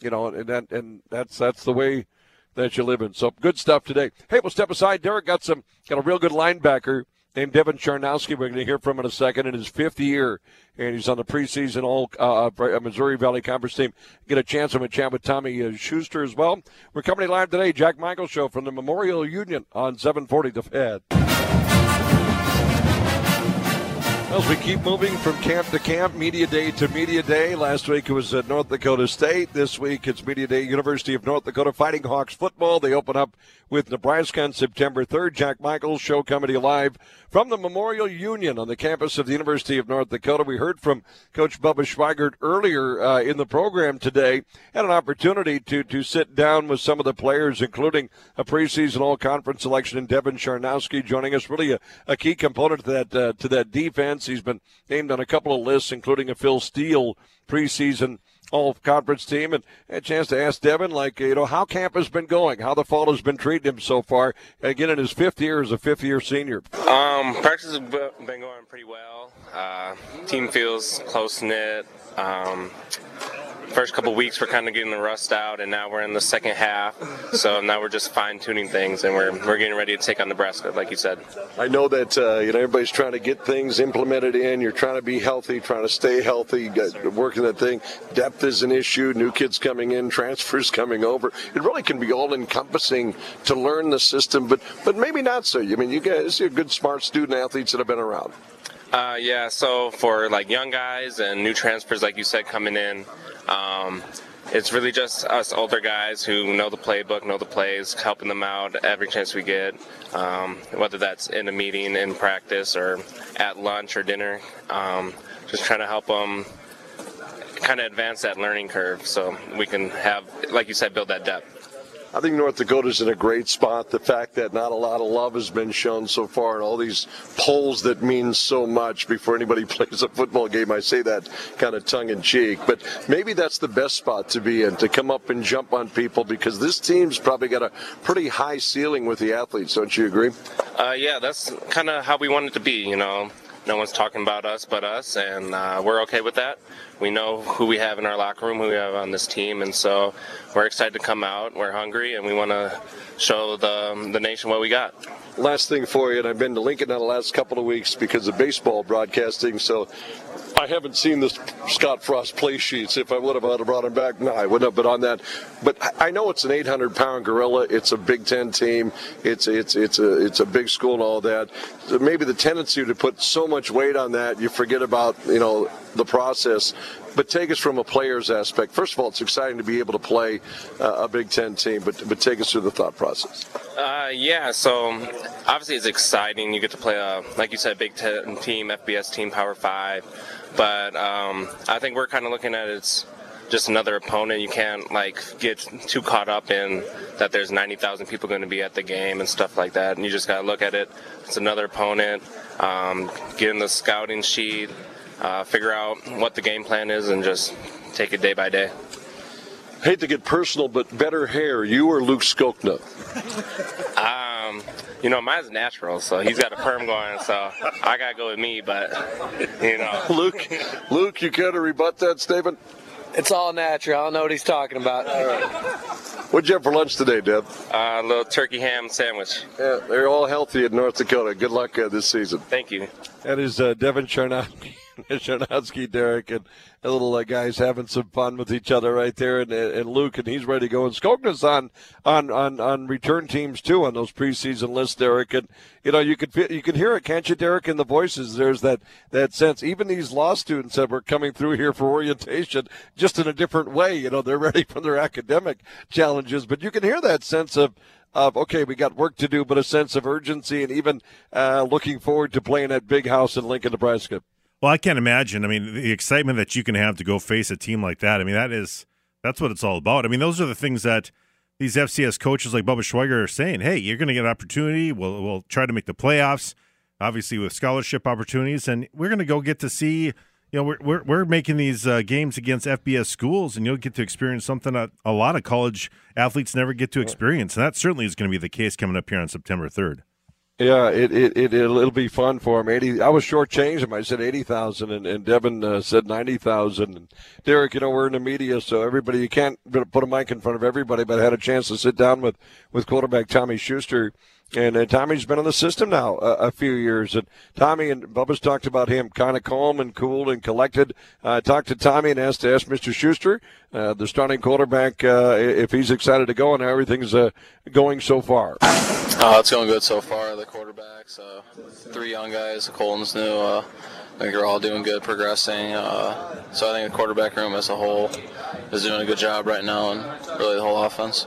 You know, and that, and that's that's the way that you live in. So good stuff today. Hey, we'll step aside. Derek got some got a real good linebacker named Devin Charnowski. We're going to hear from in a second in his fifth year, and he's on the preseason All uh, uh, Missouri Valley Conference team. Get a chance to chat with Tommy uh, Schuster as well. We're coming live today, Jack Michael Show from the Memorial Union on 740 The Fan. As we keep moving from camp to camp, media day to media day. Last week it was at North Dakota State. This week it's media day, University of North Dakota Fighting Hawks football. They open up with Nebraska on September 3rd. Jack Michaels show you live from the Memorial Union on the campus of the University of North Dakota. We heard from Coach Bubba Schweigert earlier uh, in the program today. Had an opportunity to to sit down with some of the players, including a preseason All Conference selection in Devin Charnowski joining us. Really a, a key component to that uh, to that defense. He's been named on a couple of lists, including a Phil Steele preseason all conference team and had a chance to ask Devin, like, you know, how camp has been going, how the fall has been treating him so far. Again, in his fifth year as a fifth year senior. Um, practice has been going pretty well. Uh, team feels close knit. Um, first couple weeks we're kind of getting the rust out, and now we're in the second half. So now we're just fine tuning things, and we're we're getting ready to take on Nebraska, like you said. I know that uh, you know everybody's trying to get things implemented in. You're trying to be healthy, trying to stay healthy, working that thing. Depth is an issue. New kids coming in, transfers coming over. It really can be all encompassing to learn the system, but but maybe not so. I mean, you guys are good, smart student athletes that have been around. Uh, yeah, so for like young guys and new transfers, like you said, coming in, um, it's really just us older guys who know the playbook, know the plays, helping them out every chance we get, um, whether that's in a meeting, in practice, or at lunch or dinner. Um, just trying to help them kind of advance that learning curve so we can have, like you said, build that depth. I think North Dakota's in a great spot. The fact that not a lot of love has been shown so far, and all these polls that mean so much before anybody plays a football game. I say that kind of tongue in cheek, but maybe that's the best spot to be in to come up and jump on people because this team's probably got a pretty high ceiling with the athletes. Don't you agree? Uh, yeah, that's kind of how we want it to be. You know, no one's talking about us but us, and uh, we're okay with that. We know who we have in our locker room, who we have on this team, and so we're excited to come out. We're hungry, and we want to show the the nation what we got. Last thing for you, and I've been to Lincoln in the last couple of weeks because of baseball broadcasting, so I haven't seen the Scott Frost play sheets. If I would have, I'd have brought him back. No, I wouldn't have been on that. But I know it's an 800 pound gorilla. It's a Big Ten team. It's it's it's a it's a big school and all that. Maybe the tendency to put so much weight on that, you forget about you know the process. But take us from a player's aspect. First of all, it's exciting to be able to play uh, a Big Ten team. But but take us through the thought process. Uh, yeah, so obviously it's exciting. You get to play a, like you said, Big Ten team, FBS team, Power Five. But um, I think we're kind of looking at it's just another opponent. You can't like get too caught up in that there's 90,000 people going to be at the game and stuff like that. And you just got to look at it. It's another opponent. Um, get in the scouting sheet, uh, figure out what the game plan is, and just take it day by day. Hate to get personal, but better hair, you or Luke Skokna? Um, you know, mine's natural, so he's got a perm going, so I gotta go with me. But you know, Luke, Luke, you care to rebut that statement? It's all natural. I don't know what he's talking about. What'd you have for lunch today, Deb? Uh, a little turkey ham sandwich. Yeah, they're all healthy in North Dakota. Good luck uh, this season. Thank you. That is uh, Devin Charnowski, Charnowski, Derek, and a little uh, guys having some fun with each other right there, and, and Luke, and he's ready to go. And Skokna's on on on on return teams too on those preseason lists, Derek. And you know you could you can hear it, can't you, Derek? In the voices, there's that that sense. Even these law students that were coming through here for orientation, just in a different way. You know, they're ready for their academic challenges, but you can hear that sense of of okay, we got work to do, but a sense of urgency and even uh, looking forward to playing at Big House in Lincoln, Nebraska. Well, I can't imagine. I mean, the excitement that you can have to go face a team like that. I mean, that is that's what it's all about. I mean, those are the things that these FCS coaches like Bubba Schweigert are saying. Hey, you're going to get an opportunity. We'll we'll try to make the playoffs, obviously with scholarship opportunities, and we're going to go get to see. You know, we're we're, we're making these uh, games against FBS schools, and you'll get to experience something that a lot of college athletes never get to experience, and that certainly is going to be the case coming up here on September third. Yeah, it, it, it, it'll, it'll be fun for him. 80, I was shortchanged him. I said 80,000 and, and Devin uh, said 90,000. And Derek, you know, we're in the media, so everybody, you can't put a mic in front of everybody, but I had a chance to sit down with, with quarterback Tommy Schuster. And uh, Tommy's been in the system now uh, a few years. And Tommy and Bubba's talked about him kind of calm and cool and collected. I talked to Tommy and asked to ask Mr. Schuster, uh, the starting quarterback, uh, if he's excited to go and how everything's uh, going so far. Uh, it's going good so far. The quarterbacks, uh, three young guys, Colton's new. Uh, I think they're all doing good, progressing. Uh, so I think the quarterback room as a whole is doing a good job right now, and really the whole offense.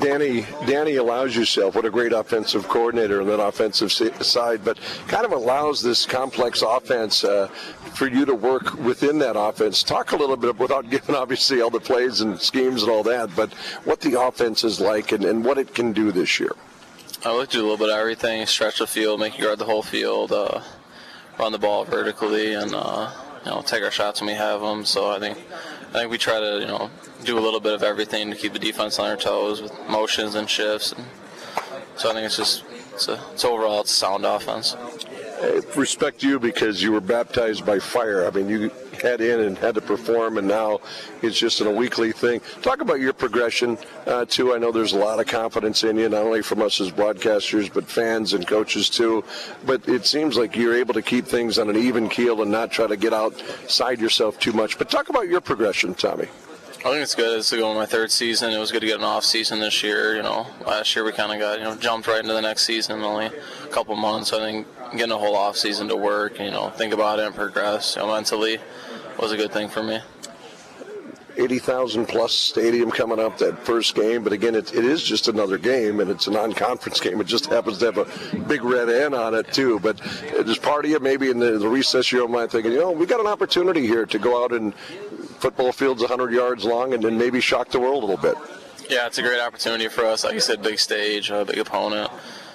Danny, Danny allows yourself, what a great offensive coordinator on that offensive side, but kind of allows this complex offense uh, for you to work within that offense. Talk a little bit without giving obviously all the plays and schemes and all that, but what the offense is like and, and what it can do this year. I to do a little bit of everything: stretch the field, make you guard the whole field, uh, run the ball vertically, and uh, you know take our shots when we have them. So I think I think we try to you know do a little bit of everything to keep the defense on their toes with motions and shifts. And so I think it's just it's, a, it's overall it's a sound offense. I respect you because you were baptized by fire. I mean, you had in and had to perform, and now it's just a weekly thing. Talk about your progression, uh, too. I know there's a lot of confidence in you, not only from us as broadcasters, but fans and coaches, too. But it seems like you're able to keep things on an even keel and not try to get outside yourself too much. But talk about your progression, Tommy. I think it's good. It's going my third season. It was good to get an off season this year. You know, last year we kind of got you know jumped right into the next season in only a couple months. I think getting a whole off season to work, you know, think about it and progress, you know, mentally was a good thing for me. 80,000 plus stadium coming up that first game, but again, it, it is just another game, and it's a non-conference game. It just happens to have a big red N on it too. But there's part of you maybe in the, the recess of your mind thinking, you know, we got an opportunity here to go out and football fields 100 yards long and then maybe shock the world a little bit. Yeah, it's a great opportunity for us. Like you said, big stage, a big opponent.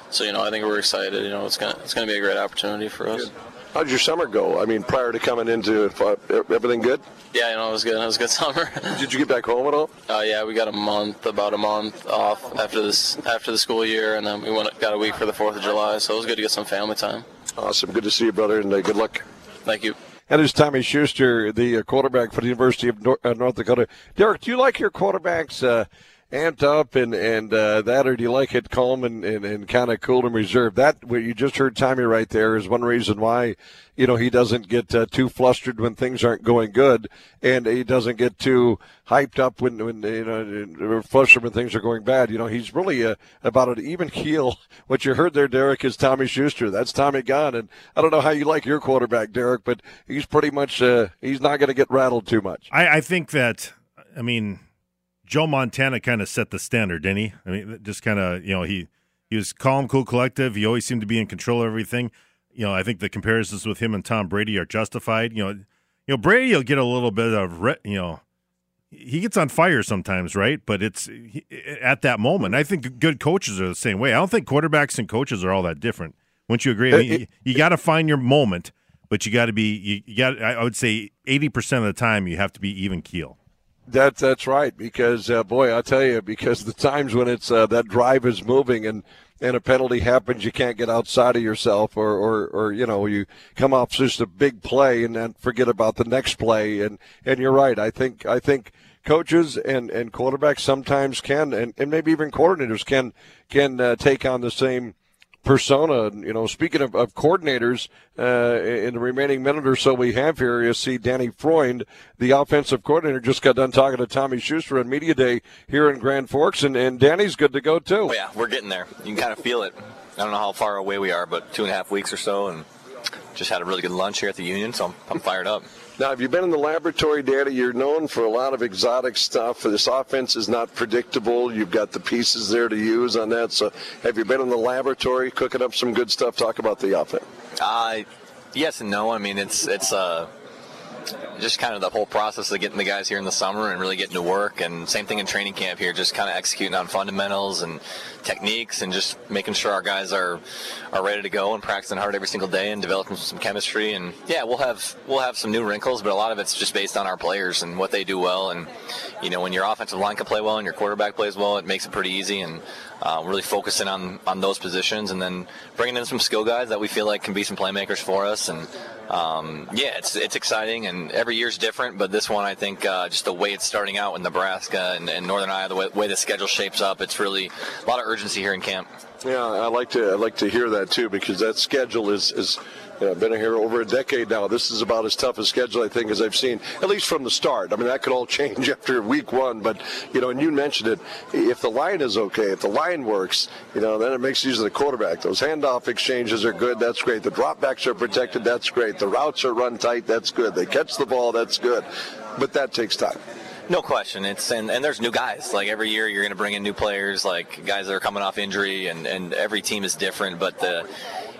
So you know, I think we're excited. You know, it's gonna it's gonna be a great opportunity for us. Good. How did your summer go? I mean, prior to coming into uh, everything good? Yeah, you know, it was good. It was a good summer. did you get back home at all? Uh, yeah, we got a month, about a month off after this after the school year, and then we went got a week for the Fourth of July. So it was good to get some family time. Awesome. Good to see you, brother, and uh, good luck. Thank you. And there's Tommy Schuster, the uh, quarterback for the University of uh, North Dakota. Derek, do you like your quarterbacks? Amped up and and uh, that, or do you like it calm and, and, and kind of cool and reserved? That what you just heard Tommy right there is one reason why you know he doesn't get uh, too flustered when things aren't going good, and he doesn't get too hyped up when when you know flustered when things are going bad. You know he's really uh, about an even keel. What you heard there, Derek, is Tommy Schuster. That's Tommy Gunn, and I don't know how you like your quarterback, Derek, but he's pretty much uh, he's not going to get rattled too much. I, I think that I mean Joe Montana kind of set the standard, didn't he? I mean, just kind of, you know, he he was calm, cool, collective. He always seemed to be in control of everything. You know, I think the comparisons with him and Tom Brady are justified. You know, you know Brady will get a little bit of, re- you know, he gets on fire sometimes, right? But it's he, at that moment. I think good coaches are the same way. I don't think quarterbacks and coaches are all that different. Wouldn't you agree? I uh, mean, you, you got to find your moment, but you got to be you, you got. I would say eighty percent of the time you have to be even keel. That that's right because uh, boy, I'll tell you because the times when it's uh, that drive is moving and and a penalty happens, you can't get outside of yourself, or, or, or you know, you come off just a big play and then forget about the next play. And, and you're right. I think, I think coaches and, and quarterbacks sometimes can, and, and maybe even coordinators can, can uh, take on the same persona. You know, speaking of, of coordinators, uh, in the remaining minute or so we have here, you see Danny Freund, the offensive coordinator, just got done talking to Tommy Schuster on Media Day here in Grand Forks, and, and Danny's good to go too. Oh, yeah, we're getting there. You can kind of feel it. I don't know how far away we are, but two and a half weeks or so, and just had a really good lunch here at the Union, so I'm, I'm fired up. Now, have you been in the laboratory, Danny? You're known for a lot of exotic stuff. This offense is not predictable. You've got the pieces there to use on that. So, have you been in the laboratory cooking up some good stuff? Talk about the offense. Uh, yes and no. I mean, it's it's uh, just kind of the whole process of getting the guys here in the summer and really getting to work. And same thing in training camp here, just kind of executing on fundamentals and techniques and just making sure our guys are are ready to go and practicing hard every single day and developing some chemistry. And yeah, we'll have we'll have some new wrinkles, but a lot of it's just based on our players and what they do well. And you know, when your offensive line can play well and your quarterback plays well, it makes it pretty easy. And uh, really focusing on on those positions and then bringing in some skill guys that we feel like can be some playmakers for us and um, yeah, it's it's exciting, and every year's different. But this one, I think, uh, just the way it's starting out in Nebraska and, and Northern Iowa, the way, way, the schedule shapes up, it's really a lot of urgency here in camp. Yeah, I like to I like to hear that too because that schedule is is yeah, I've been here over a decade now. This is about as tough a schedule I think as I've seen, at least from the start. I mean, that could all change after week one, but you know, and you mentioned it. If the line is okay, if the line works, you know, then it makes use of the quarterback. Those handoff exchanges are good. That's great. The dropbacks are protected. That's great. The routes are run tight. That's good. They catch the ball. That's good. But that takes time. No question. It's and, and there's new guys. Like every year, you're going to bring in new players, like guys that are coming off injury, and and every team is different. But the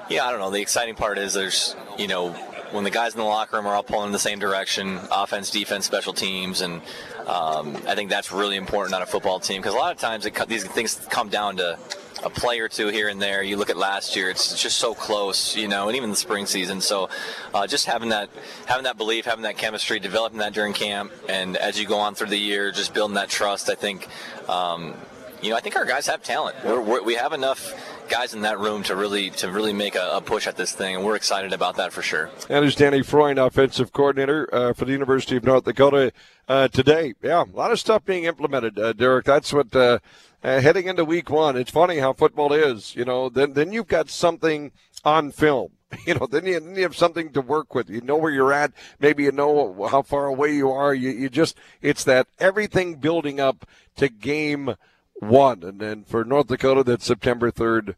yeah, I don't know. The exciting part is there's, you know, when the guys in the locker room are all pulling in the same direction, offense, defense, special teams, and um, I think that's really important on a football team because a lot of times these things come down to a play or two here and there. You look at last year; it's just so close, you know, and even the spring season. So, uh, just having that, having that belief, having that chemistry, developing that during camp, and as you go on through the year, just building that trust. I think, um, you know, I think our guys have talent. We're, we're, we have enough guys in that room to really to really make a, a, push at this thing, and we're excited about that for sure. That is Danny Freund, offensive coordinator uh, for the University of North Dakota uh, today. Yeah, a lot of stuff being implemented, uh, Derek. That's what uh, uh, heading into week one. It's funny how football is. You know, then then you've got something on film. You know, then you, then you have something to work with. You know where you're at. Maybe you know how far away you are. You, you just, it's that everything building up to game one. And then for North Dakota, that's September 3rd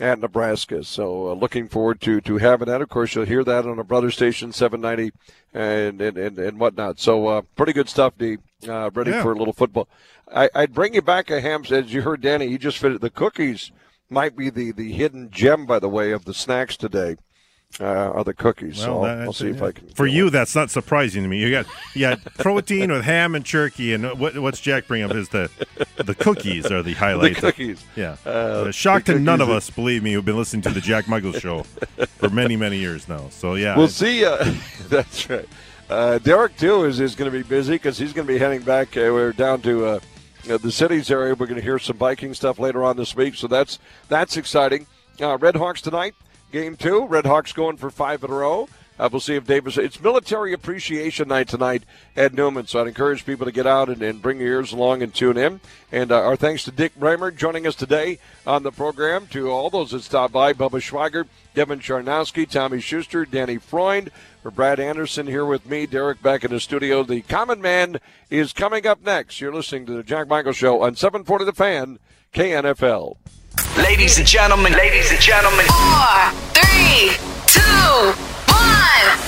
at Nebraska. So uh, looking forward to, to having that. Of course, you'll hear that on a brother station, 790 and, and, and, and whatnot. So uh, pretty good stuff, D. Uh, ready yeah. for a little football. I, would bring you back a ham. As you heard Danny, he just fitted the cookies might be the, the hidden gem, by the way, of the snacks today uh, the cookies. Well, so I'll, I'll see if I can. For you, that's not surprising to me. You got you got protein with ham and turkey, and what, what's Jack bring up is the the cookies are the highlight. The cookies. Yeah. Uh, uh, shocked to none of us, believe me, who've been listening to the Jack Michaels show for many many years now. So yeah, we'll see. Uh, that's right. Uh, Derek too is, is going to be busy because he's going to be heading back. Uh, we're down to uh, the cities area. We're going to hear some biking stuff later on this week, so that's that's exciting. Uh, Red Hawks tonight game two. Red Hawks going for five in a row. Uh, we'll see if Davis. It's Military Appreciation Night tonight at Newman, so I'd encourage people to get out and, and bring your ears along and tune in. And uh, our thanks to Dick Bremer joining us today on the program. To all those that stopped by, Bubba Schweigert, Devin Charnowski, Tommy Schuster, Danny Freund, for Brad Anderson here with me, Derek back in the studio. The Common Man is coming up next. You're listening to the Jack Michael Show on 740 The Fan, KNFL. Ladies and gentlemen, ladies and gentlemen. Four, three, two, one.